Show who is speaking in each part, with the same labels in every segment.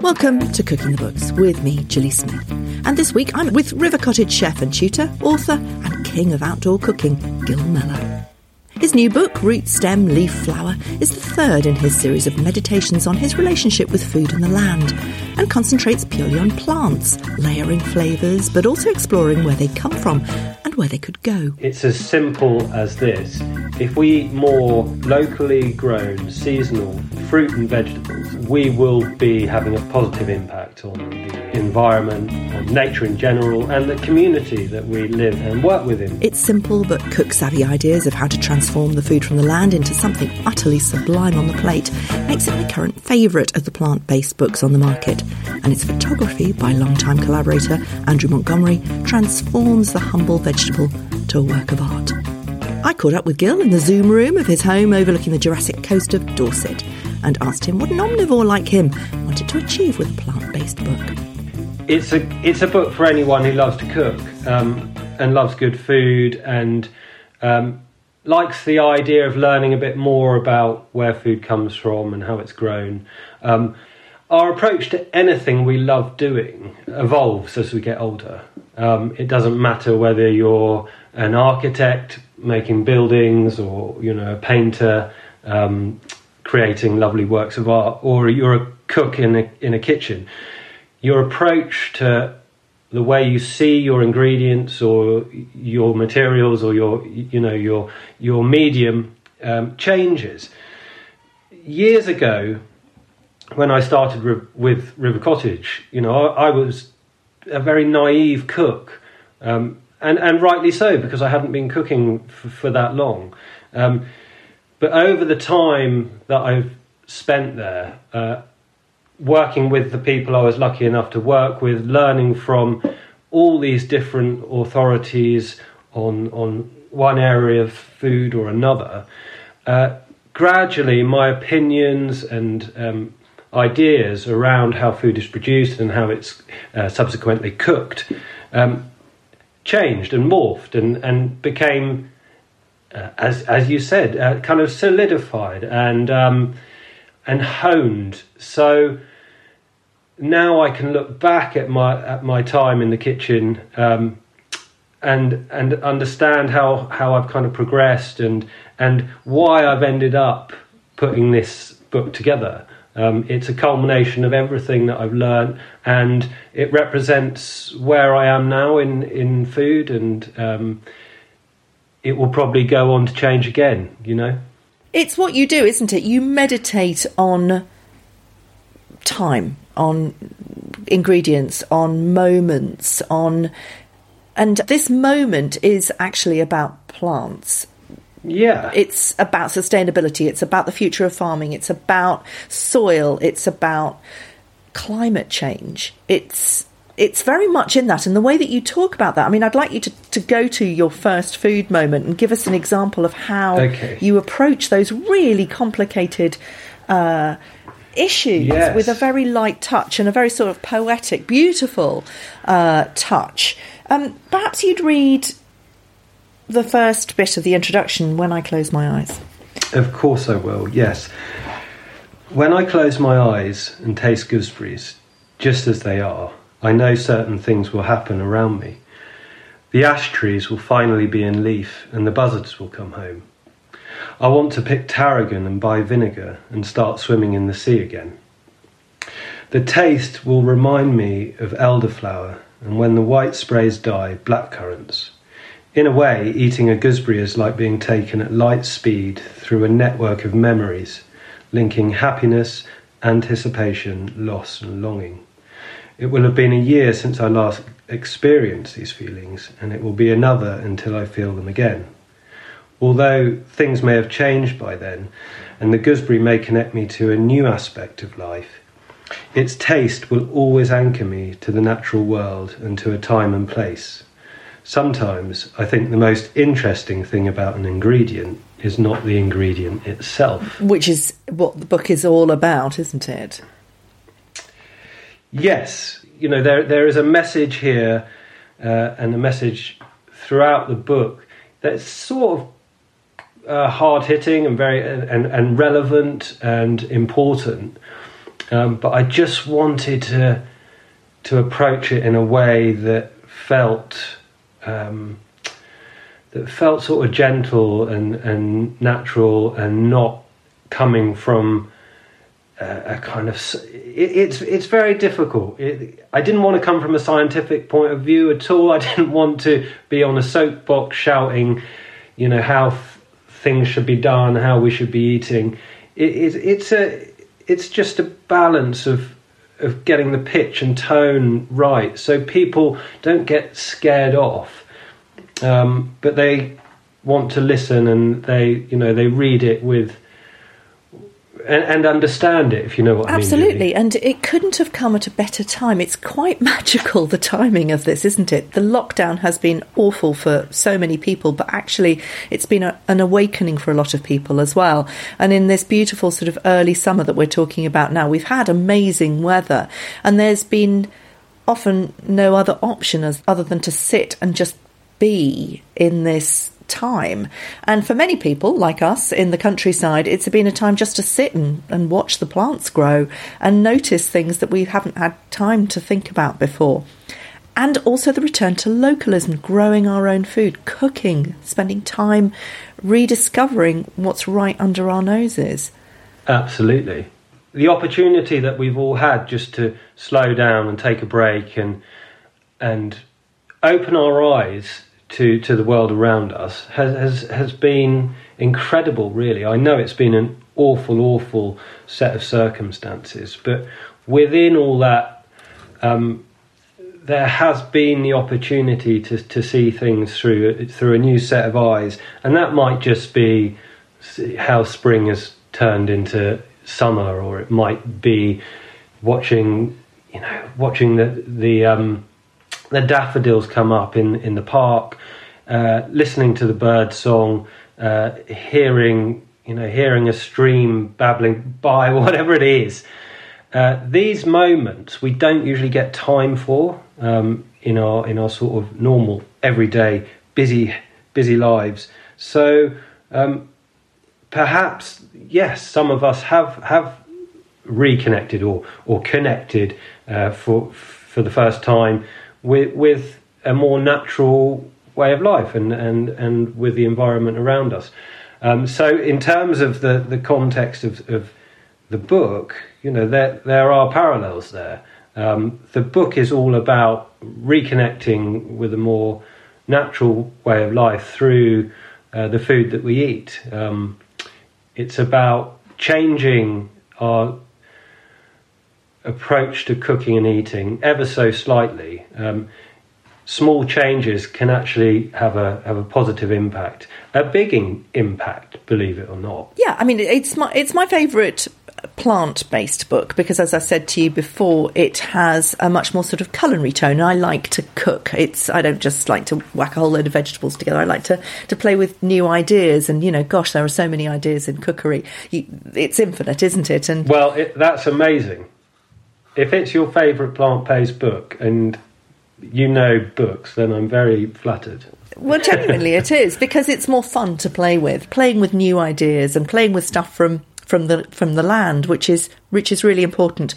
Speaker 1: Welcome to Cooking the Books with me, Gilly Smith. And this week I'm with River Cottage chef and tutor, author, and king of outdoor cooking, Gill Meller. His new book, Root Stem Leaf Flower, is the third in his series of meditations on his relationship with food and the land, and concentrates purely on plants, layering flavours, but also exploring where they come from where they could go.
Speaker 2: It's as simple as this. If we eat more locally grown, seasonal fruit and vegetables, we will be having a positive impact on the environment, on nature in general, and the community that we live and work within.
Speaker 1: It's simple but cook savvy ideas of how to transform the food from the land into something utterly sublime on the plate makes it my current favourite of the plant based books on the market. And its photography by long-time collaborator Andrew Montgomery transforms the humble vegetable to a work of art. I caught up with Gill in the Zoom room of his home overlooking the Jurassic coast of Dorset and asked him what an omnivore like him wanted to achieve with a plant based book.
Speaker 2: It's a it's a book for anyone who loves to cook um, and loves good food and um, likes the idea of learning a bit more about where food comes from and how it's grown. Um, our approach to anything we love doing evolves as we get older. Um, it doesn't matter whether you're an architect making buildings or you know a painter um, creating lovely works of art, or you're a cook in a in a kitchen. Your approach to the way you see your ingredients or your materials or your you know your your medium um, changes. Years ago, when I started with River Cottage, you know, I, was a very naive cook, um, and and rightly so because I hadn't been cooking f- for that long. Um, but over the time that I've spent there, uh, working with the people I was lucky enough to work with, learning from all these different authorities on on one area of food or another. Uh, gradually, my opinions and um, ideas around how food is produced and how it's uh, subsequently cooked um, changed and morphed and, and became, uh, as as you said, uh, kind of solidified and um, and honed. So now I can look back at my at my time in the kitchen um, and and understand how how I've kind of progressed and and why I've ended up putting this book together. Um, it's a culmination of everything that I've learned, and it represents where I am now in in food, and um, it will probably go on to change again. You know,
Speaker 1: It's what you do, isn't it? You meditate on time, on ingredients, on moments, on. And this moment is actually about plants.
Speaker 2: Yeah,
Speaker 1: It's about sustainability, it's about the future of farming, it's about soil, it's about climate change. It's it's very much in that and the way that you talk about that. I mean, I'd like you to, to go to your first food moment and give us an example of how
Speaker 2: Okay.
Speaker 1: you approach those really complicated uh, issues
Speaker 2: Yes.
Speaker 1: with a very light touch and a very sort of poetic, beautiful uh, touch. Um, perhaps you'd read the first bit of the introduction when I close my eyes.
Speaker 2: Of course I will, yes. When I close my eyes and taste gooseberries, just as they are, I know certain things will happen around me. The ash trees will finally be in leaf and the buzzards will come home. I want to pick tarragon and buy vinegar and start swimming in the sea again. The taste will remind me of elderflower and when the white sprays die, blackcurrants. In a way, eating a gooseberry is like being taken at light speed through a network of memories, linking happiness, anticipation, loss, and longing. It will have been a year since I last experienced these feelings, and it will be another until I feel them again. Although things may have changed by then, and the gooseberry may connect me to a new aspect of life, its taste will always anchor me to the natural world and to a time and place. Sometimes I think the most interesting thing about an ingredient is not the ingredient itself.
Speaker 1: Which is what the book is all about, isn't it?
Speaker 2: Yes, you know there there is a message here, uh, and a message throughout the book that's sort of uh, hard hitting and very and, and relevant and important. um, but I just wanted to to approach it in a way that felt um, that felt sort of gentle and and natural and not coming from a, a kind of it, it's it's very difficult. It, I didn't want to come from a scientific point of view at all. I didn't want to be on a soapbox shouting, you know, how f- things should be done, how we should be eating. It, it, it's a it's just a balance of of getting the pitch and tone right, so people don't get scared off, um, but they want to listen and they you know they read it with and, and, understand it, if you know what
Speaker 1: Absolutely.
Speaker 2: I mean.
Speaker 1: Absolutely, and it couldn't have come at a better time. It's quite magical, the timing of this, isn't it? The lockdown has been awful for so many people, but actually, it's been a, an awakening for a lot of people as well. And in this beautiful sort of early summer that we're talking about now, we've had amazing weather, and there's been often no other option as, other than to sit and just be in this time. And for many people, like us in the countryside, it's been a time just to sit and, and watch the plants grow and notice things that we haven't had time to think about before. And also the return to localism, growing our own food, cooking, spending time rediscovering what's right under our noses.
Speaker 2: Absolutely. The opportunity that we've all had just to slow down and take a break and and open our eyes to to the world around us has has has been incredible. Really, I know it's been an awful, awful set of circumstances, but within all that, um, there has been the opportunity to to see things through through a new set of eyes, and that might just be how spring has turned into summer, or it might be watching you know watching the the um, the daffodils come up in, in the park, uh, listening to the bird song, uh, hearing you know hearing a stream babbling by, whatever it is. Uh, these moments we don't usually get time for um, in our in our sort of normal everyday busy busy lives. So um, perhaps yes, some of us have have reconnected or or connected uh, for for the first time with with a more natural way of life and and and with the environment around us. Um, so, in terms of the the context of, of the book, you know, there there are parallels there. Um, the book is all about reconnecting with a more natural way of life through uh, the food that we eat. Um, it's about changing our approach to cooking and eating ever so slightly, um, small changes can actually have a have a positive impact, a big in, impact, believe it or not.
Speaker 1: Yeah, I mean it's my it's my favourite plant based book because as I said to you before it has a much more sort of culinary tone. I like to cook. It's I don't just like to whack a whole load of vegetables together. I like to to play with new ideas and you know gosh there are so many ideas in cookery. You, it's infinite isn't it? And
Speaker 2: well it, that's amazing if it's your favourite plant-based book and you know books, then I'm very flattered.
Speaker 1: Well, genuinely, it is because it's more fun to play with, playing with new ideas and playing with stuff from from the from the land, which is which is really important.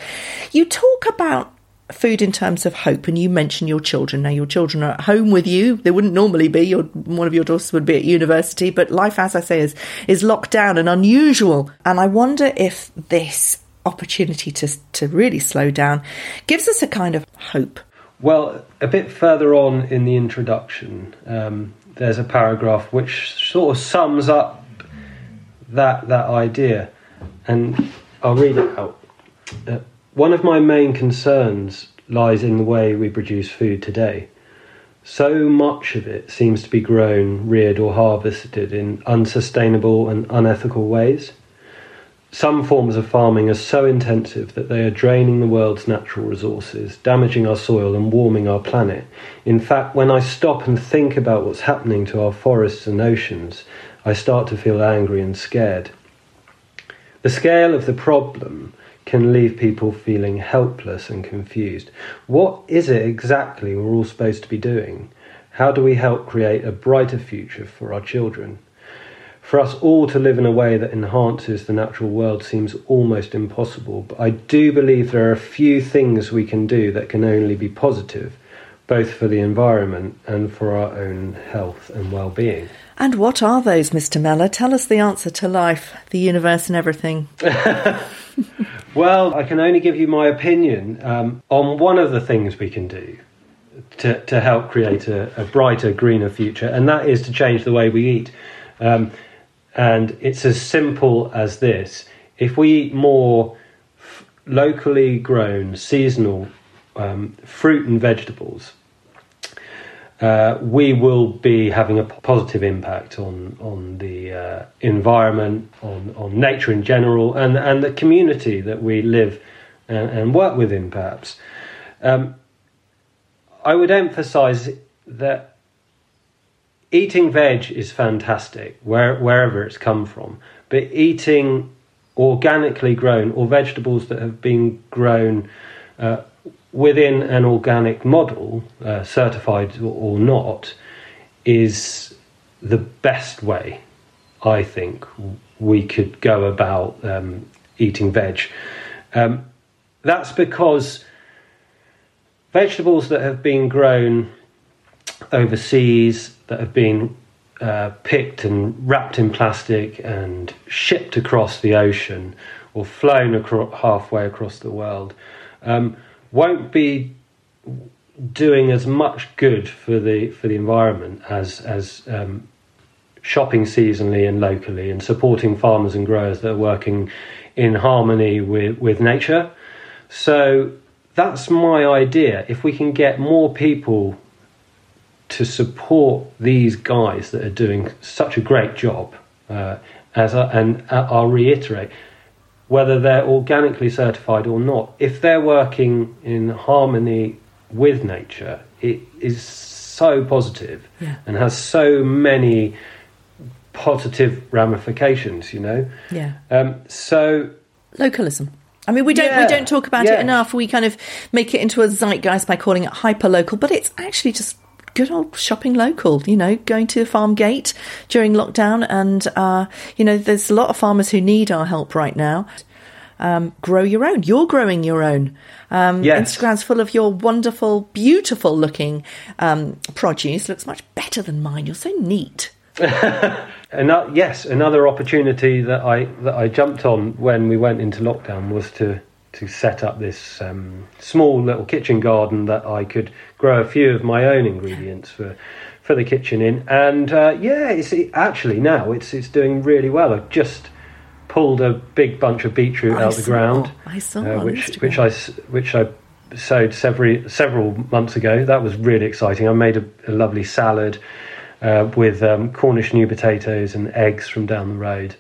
Speaker 1: You talk about food in terms of hope, and you mention your children. Now, your children are at home with you. They wouldn't normally be. Your, one of your daughters would be at university, but life, as I say, is is locked down and unusual. And I wonder if this opportunity to to really slow down gives us a kind of hope.
Speaker 2: Well, a bit further on in the introduction, um, there's a paragraph which sort of sums up that that idea, and I'll read it out. Uh, one of my main concerns lies in the way we produce food today. So much of it seems to be grown, reared, or harvested in unsustainable and unethical ways. Some forms of farming are so intensive that they are draining the world's natural resources, damaging our soil, and warming our planet. In fact, when I stop and think about what's happening to our forests and oceans, I start to feel angry and scared. The scale of the problem can leave people feeling helpless and confused. What is it exactly we're all supposed to be doing? How do we help create a brighter future for our children? For us all to live in a way that enhances the natural world seems almost impossible. But I do believe there are a few things we can do that can only be positive, both for the environment and for our own health and well being.
Speaker 1: And what are those, Mr. Meller? Tell us the answer to life, the universe, and everything.
Speaker 2: well, I can only give you my opinion um, on one of the things we can do to, to help create a, a, brighter, greener future, and that is to change the way we eat. Um, and it's as simple as this if we eat more f- locally grown, seasonal um, fruit and vegetables, uh, we will be having a positive impact on on the uh, environment, on on nature in general, and and the community that we live and, and work within. Perhaps um, I would emphasise that eating veg is fantastic where, wherever it's come from, but eating organically grown or vegetables that have been grown uh, within an organic model, uh, certified or not, is the best way, I think, we could go about um, eating veg. Um, that's because vegetables that have been grown overseas, that have been uh, picked and wrapped in plastic and shipped across the ocean or flown acro- halfway across the world, um, won't be doing as much good for the for the environment as as um, shopping seasonally and locally and supporting farmers and growers that are working in harmony with with nature. So that's my idea. If we can get more people to support these guys that are doing such a great job, uh, as I, and uh, I'll reiterate, whether they're organically certified or not, if they're working in harmony with nature, it is so positive
Speaker 1: yeah.
Speaker 2: and has so many positive ramifications. You know.
Speaker 1: Yeah.
Speaker 2: Um, so
Speaker 1: localism. I mean, we don't yeah, we don't talk about yeah. it enough. We kind of make it into a zeitgeist by calling it hyper local, but it's actually just good old shopping local, you know, going to the farm gate during lockdown. And, uh, you know, there's a lot of farmers who need our help right now. Um, grow your own. You're growing your own. Um, yes. Instagram's full of your wonderful, beautiful looking um, produce. Looks much better than mine. You're so neat.
Speaker 2: and yes, another opportunity that I that I jumped on when we went into lockdown was to to set up this um, small little kitchen garden that I could grow a few of my own ingredients for for the kitchen in. And uh, yeah, it's it, actually now it's it's doing really well. I've just pulled a big bunch of beetroot I out of the ground,
Speaker 1: I saw uh,
Speaker 2: which which I which I sowed several several months ago. That was really exciting. I made a, a lovely salad uh, with um, Cornish new potatoes and eggs from down the road.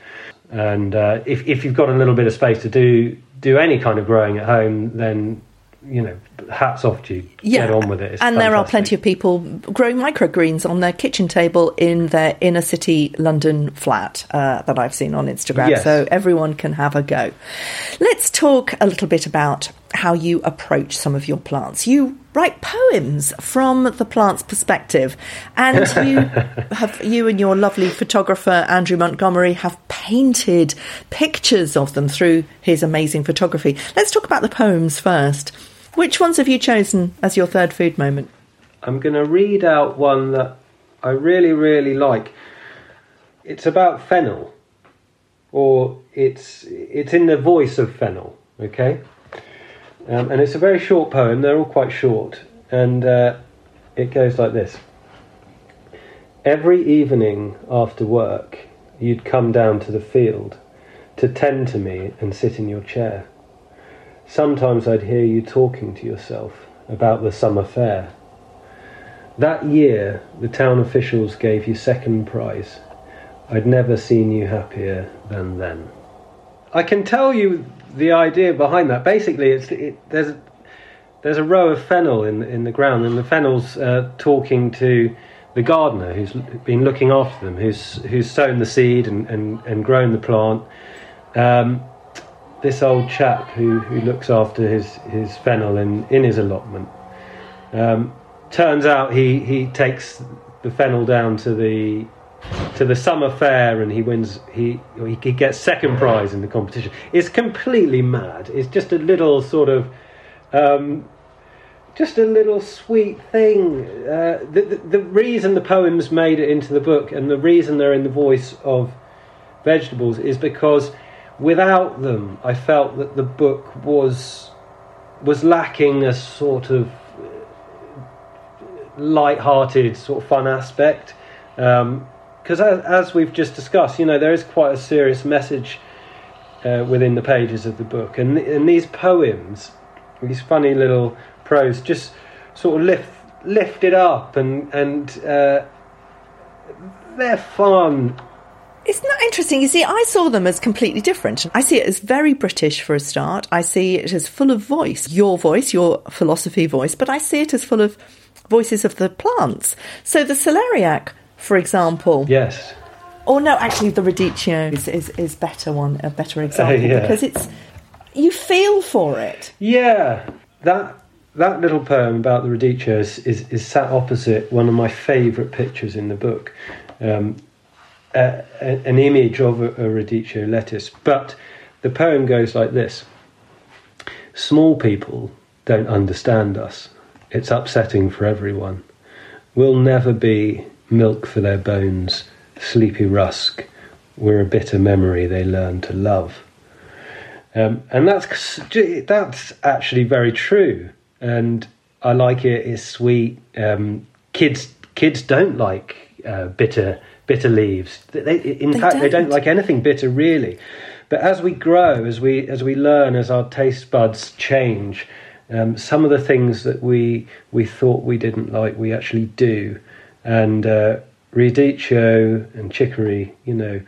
Speaker 2: And uh, if if you've got a little bit of space to do do any kind of growing at home, then you know, hats off to you. Yeah. Get on with it.
Speaker 1: It's and fantastic. there are plenty of people growing microgreens on their kitchen table in their inner city London flat uh, that I've seen on Instagram. Yes. So everyone can have a go. Let's talk a little bit about how you approach some of your plants. You write poems from the plant's perspective, and you have you and your lovely photographer Andrew Montgomery have painted pictures of them through his amazing photography. Let's talk about the poems first. Which ones have you chosen as your third food moment?
Speaker 2: I'm going to read out one that I really, really like. It's about fennel, or it's it's in the voice of fennel. Okay, um, and it's a very short poem. They're all quite short, and uh, it goes like this: Every evening after work, you'd come down to the field to tend to me and sit in your chair. Sometimes I'd hear you talking to yourself about the summer fair. That year, the town officials gave you second prize. I'd never seen you happier than then. I can tell you the idea behind that. Basically, it's it, there's there's a row of fennel in in the ground, and the fennel's uh, talking to the gardener who's been looking after them, who's who's sown the seed and and, and grown the plant. Um, this old chap who, who looks after his, his fennel in, in his allotment. Um, turns out he, he takes the fennel down to the to the summer fair and he wins he he gets second prize in the competition. It's completely mad. It's just a little sort of um, just a little sweet thing. Uh, the, the, the reason the poems made it into the book and the reason they're in the voice of vegetables is because without them I felt that the book was was lacking a sort of light-hearted sort of fun aspect. Um, because as, as, we've just discussed, you know, there is quite a serious message uh, within the pages of the book, and and these poems, these funny little prose, just sort of lift lift it up, and and uh, they're fun.
Speaker 1: Isn't that interesting? You see, I saw them as completely different. I see it as very British for a start. I see it as full of voice, your voice, your philosophy voice, but I see it as full of voices of the plants. So the celeriac for example.
Speaker 2: Yes.
Speaker 1: Or no, actually, the radicchio is, is, is better one, a better example uh, yeah. because it's you feel for it.
Speaker 2: Yeah, that that little poem about the radicchio is, is, is sat opposite one of my favourite pictures in the book, um, a, a, an image of a, a radicchio lettuce. But the poem goes like this: Small people don't understand us. It's upsetting for everyone. We'll never be milk for their bones, sleepy rusk, we're a bitter memory they learn to love. Um, and that's that's actually very true, and I like it. It's sweet. Um, kids kids don't like uh, bitter bitter leaves. They, in they fact, don't. they don't like anything bitter really. But as we grow, as we as we learn, as our taste buds change, um, some of the things that we we thought we didn't like, we actually do and uh, radicchio and chicory, you know,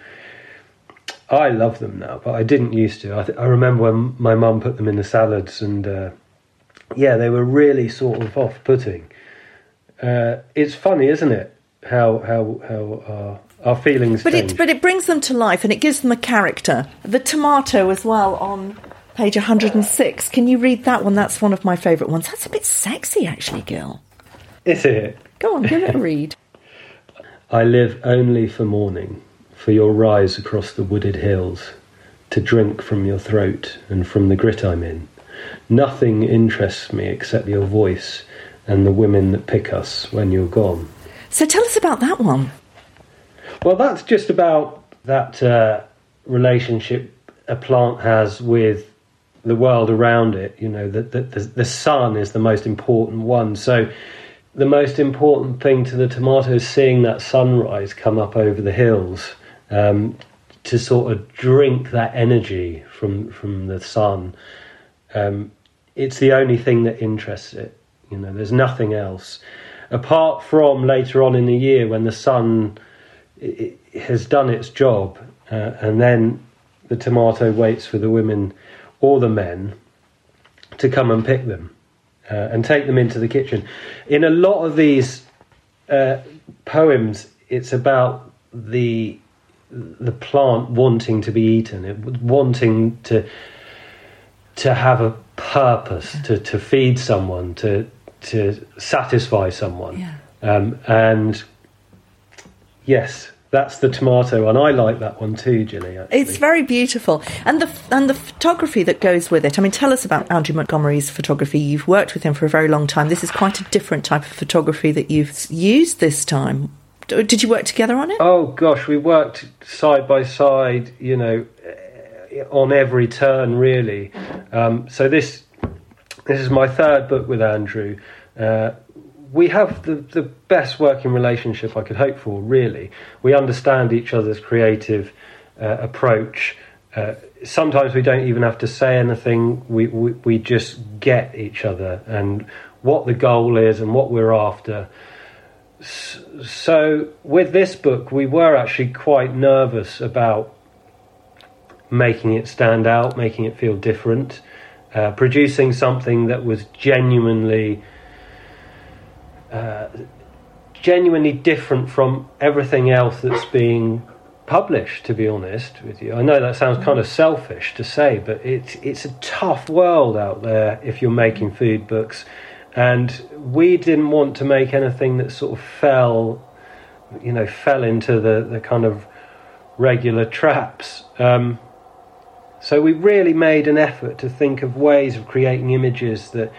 Speaker 2: I love them now, but I didn't used to. I, th- I remember when my mum put them in the salads, and uh, yeah, they were really sort of off-putting. Uh, it's funny, isn't it? How how how our, our feelings.
Speaker 1: But change. it but it brings them to life, and it gives them a character. The tomato as well on page 106. Can you read that one? That's one of my favourite ones. That's a bit sexy, actually, Gill.
Speaker 2: Is it?
Speaker 1: Go on, give it a read.
Speaker 2: I live only for morning, for your rise across the wooded hills, to drink from your throat and from the grit I'm in. Nothing interests me except your voice and the women that pick us when you're gone.
Speaker 1: So tell us about that one.
Speaker 2: Well, that's just about that uh, relationship a plant has with the world around it. You know, that the, the, the sun is the most important one. So the most important thing to the tomato is seeing that sunrise come up over the hills um, to sort of drink that energy from from the sun. Um, it's the only thing that interests it. You know, there's nothing else apart from later on in the year when the sun it, it has done its job, uh, and then the tomato waits for the women or the men to come and pick them uh, and take them into the kitchen. In a lot of these uh, poems, it's about the the plant wanting to be eaten, it, wanting to to have a purpose, to, to feed someone, to to satisfy someone,
Speaker 1: yeah.
Speaker 2: um, and yes, that's the tomato, and I like that one too, Gilly. Actually.
Speaker 1: It's very beautiful, and the and the photography that goes with it. I mean, tell us about Andrew Montgomery's photography. You've worked with him for a very long time. This is quite a different type of photography that you've used this time. Did you work together on it?
Speaker 2: Oh gosh, we worked side by side. You know, eh, on every turn, really. Um, so this this is my third book with Andrew. Uh, we have the, the best working relationship I could hope for, really. We understand each other's creative uh, approach. Uh, sometimes we don't even have to say anything, we, we, we just get each other and what the goal is and what we're after. So, with this book, we were actually quite nervous about making it stand out, making it feel different, uh, producing something that was genuinely uh, genuinely different from everything else that's being published to be honest with you i know that sounds kind of selfish to say but it's it's a tough world out there if you're making food books and we didn't want to make anything that sort of fell you know, fell into the, the kind of regular traps. Um, so we really made an effort to think of ways of creating images that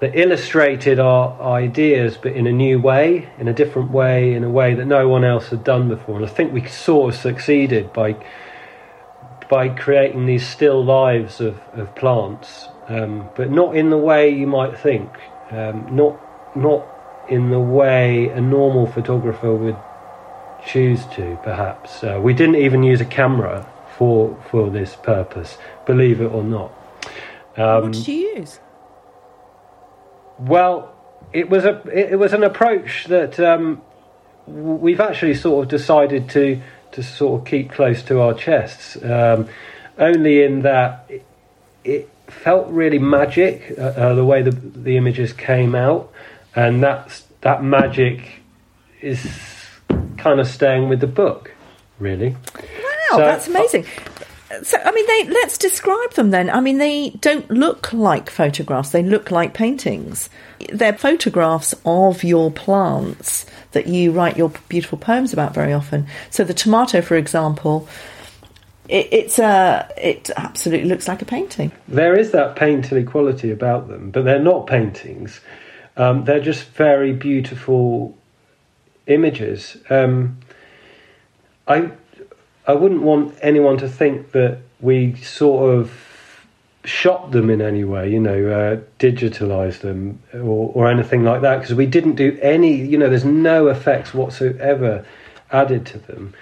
Speaker 2: that illustrated our ideas, but in a new way, in a different way, in a way that no one else had done before. And I think we sort of succeeded by by creating these still lives of, of plants, um, but not in the way you might think, um, not not in the way a normal photographer would choose to. Perhaps uh, we didn't even use a camera for for this purpose, believe it or not.
Speaker 1: Um, what did you use?
Speaker 2: Well, it was a it was an approach that um, we've actually sort of decided to to sort of keep close to our chests. Um, only in that it, it felt really magic uh, uh, the way the the images came out, and that's that magic is kind of staying with the book, really.
Speaker 1: Wow, so, that's amazing. So, I mean, they, let's describe them then. I mean, they don't look like photographs, they look like paintings. They're photographs of your plants that you write your beautiful poems about very often. So, the tomato, for example, it, it's a, it absolutely looks like a painting.
Speaker 2: There is that painterly quality about them, but they're not paintings. Um, they're just very beautiful images. Um, I I wouldn't want anyone to think that we sort of shot them in any way, you know, uh, digitalized them or, or anything like that, because we didn't do any, you know, there's no effects whatsoever added to them.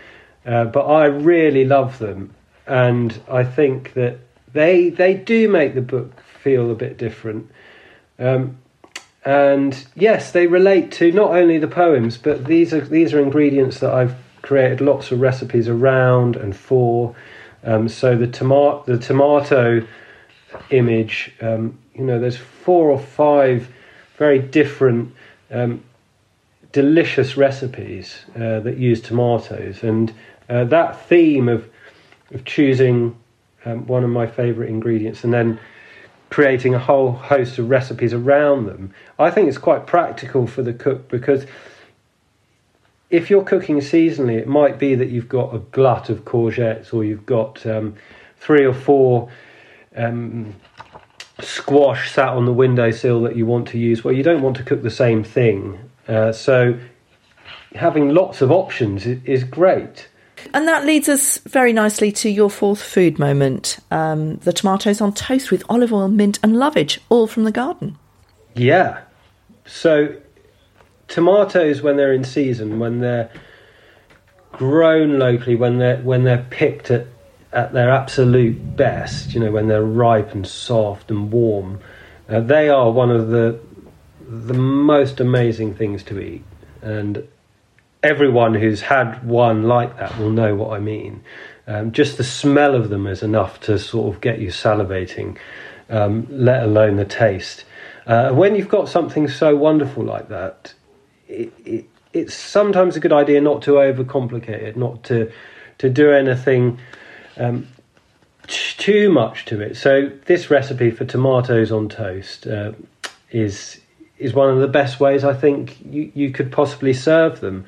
Speaker 2: Uh, but I really love them, and I think that they they do make the book feel a bit different. Um, and yes, they relate to not only the poems, but these are these are ingredients that I've created lots of recipes around and for. Um, so the tomato, the tomato image, um, you know, there's four or five very different, um, delicious recipes uh, that use tomatoes, and uh, that theme of of choosing um, one of my favourite ingredients and then creating a whole host of recipes around them, I think it's quite practical for the cook because if you're cooking seasonally, it might be that you've got a glut of courgettes or you've got um, three or four um, squash sat on the windowsill that you want to use. Well, you don't want to cook the same thing. Uh, so having lots of options is, great.
Speaker 1: And that leads us very nicely to your fourth food moment um, the tomatoes on toast with olive oil, mint, and lovage, all from the garden.
Speaker 2: Yeah. So tomatoes when they're in season, when they're grown locally, when they're when they're picked at at their absolute best, you know, when they're ripe and soft and warm, uh, they are one of the the most amazing things to eat, and everyone who's had one like that will know what I mean. Um, just the smell of them is enough to sort of get you salivating, um, let alone the taste. Uh, when you've got something so wonderful like that, it, it's sometimes a good idea not to overcomplicate it, not to to do anything um, too much to it. So this recipe for tomatoes on toast uh, is is one of the best ways I think you, you could possibly serve them.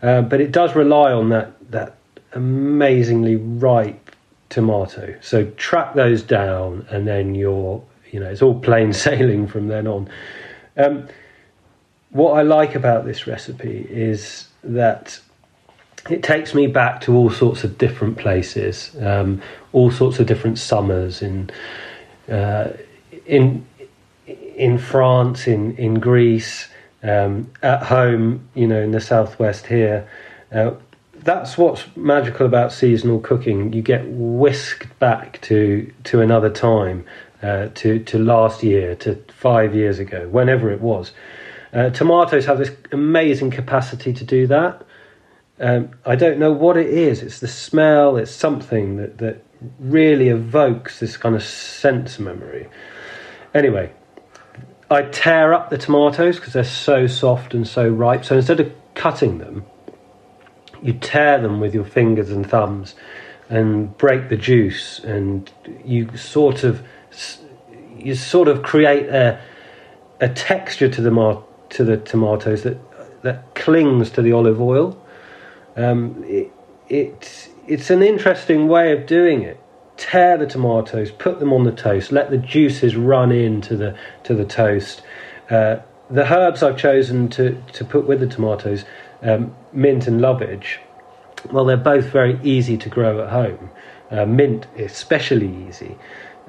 Speaker 2: Uh, but it does rely on that that amazingly ripe tomato. So track those down, and then you're you know it's all plain sailing from then on. Um, what I like about this recipe is that it takes me back to all sorts of different places, um, all sorts of different summers in uh, in in France, in in Greece, um, at home, you know, in the southwest here. Uh, that's what's magical about seasonal cooking. You get whisked back to to another time, uh, to to last year, to five years ago, whenever it was. Uh, tomatoes have this amazing capacity to do that. Um, I don't know what it is. It's the smell. It's something that that really evokes this kind of sense memory. Anyway, I tear up the tomatoes because they're so soft and so ripe. So instead of cutting them, you tear them with your fingers and thumbs and break the juice, and you sort of you sort of create a a texture to the to the tomatoes that that, clings to the olive oil. Um, it, it, it's an interesting way of doing it. Tear the tomatoes, put them on the toast, let the juices run into the to the toast. Uh, the herbs I've chosen to, to put with the tomatoes, um, mint and lovage, well, they're both very easy to grow at home. Uh, mint especially easy.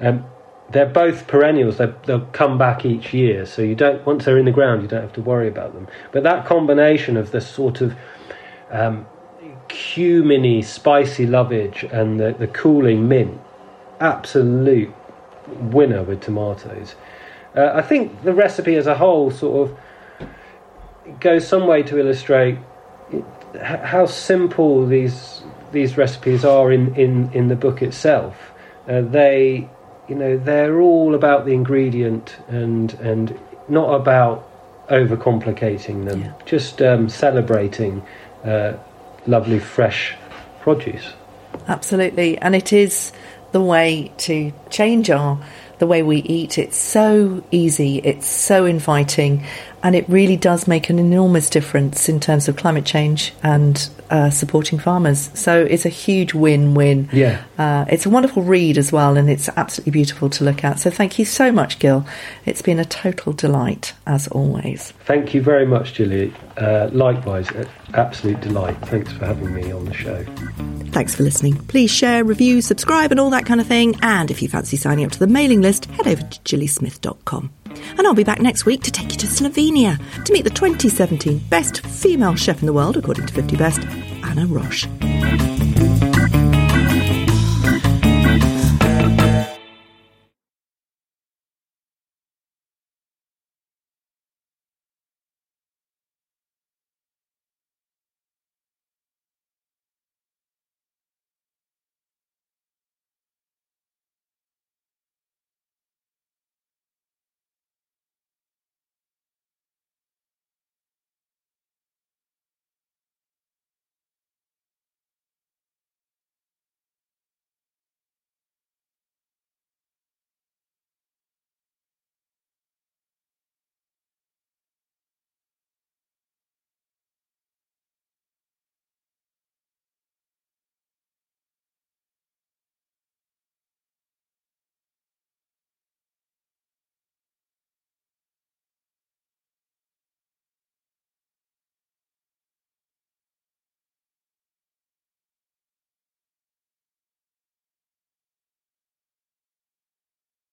Speaker 2: Um, they're both perennials. they will come back each year, so you don't. Once they're in the ground, you don't have to worry about them. But that combination of the sort of um, cuminy, spicy lovage and the, the cooling mint, absolute winner with tomatoes. Uh, I think the recipe as a whole sort of goes some way to illustrate how simple these these recipes are in, in, in the book itself. Uh, they, you know, they're all about the ingredient and and not about overcomplicating them. Yeah. Just um, celebrating uh, lovely fresh produce.
Speaker 1: Absolutely, and it is the way to change our the way we eat. It's so easy, it's so inviting, and it really does make an enormous difference in terms of climate change and uh, supporting farmers. So it's a huge win win.
Speaker 2: Yeah.
Speaker 1: Uh, it's a wonderful read as well, and it's absolutely beautiful to look at. So thank you so much, Gill. It's been a total delight, as always.
Speaker 2: Thank you very much, Gilly. Uh, likewise, absolute delight. Thanks for having me on the show.
Speaker 1: Thanks for listening. Please share, review, subscribe, and all that kind of thing. And if you fancy signing up to the mailing list, head over to gilliesmith.com. And I'll be back next week to take you to Slovenia to meet the 2017 best female chef in the world, according to 50 Best, Ana Roš.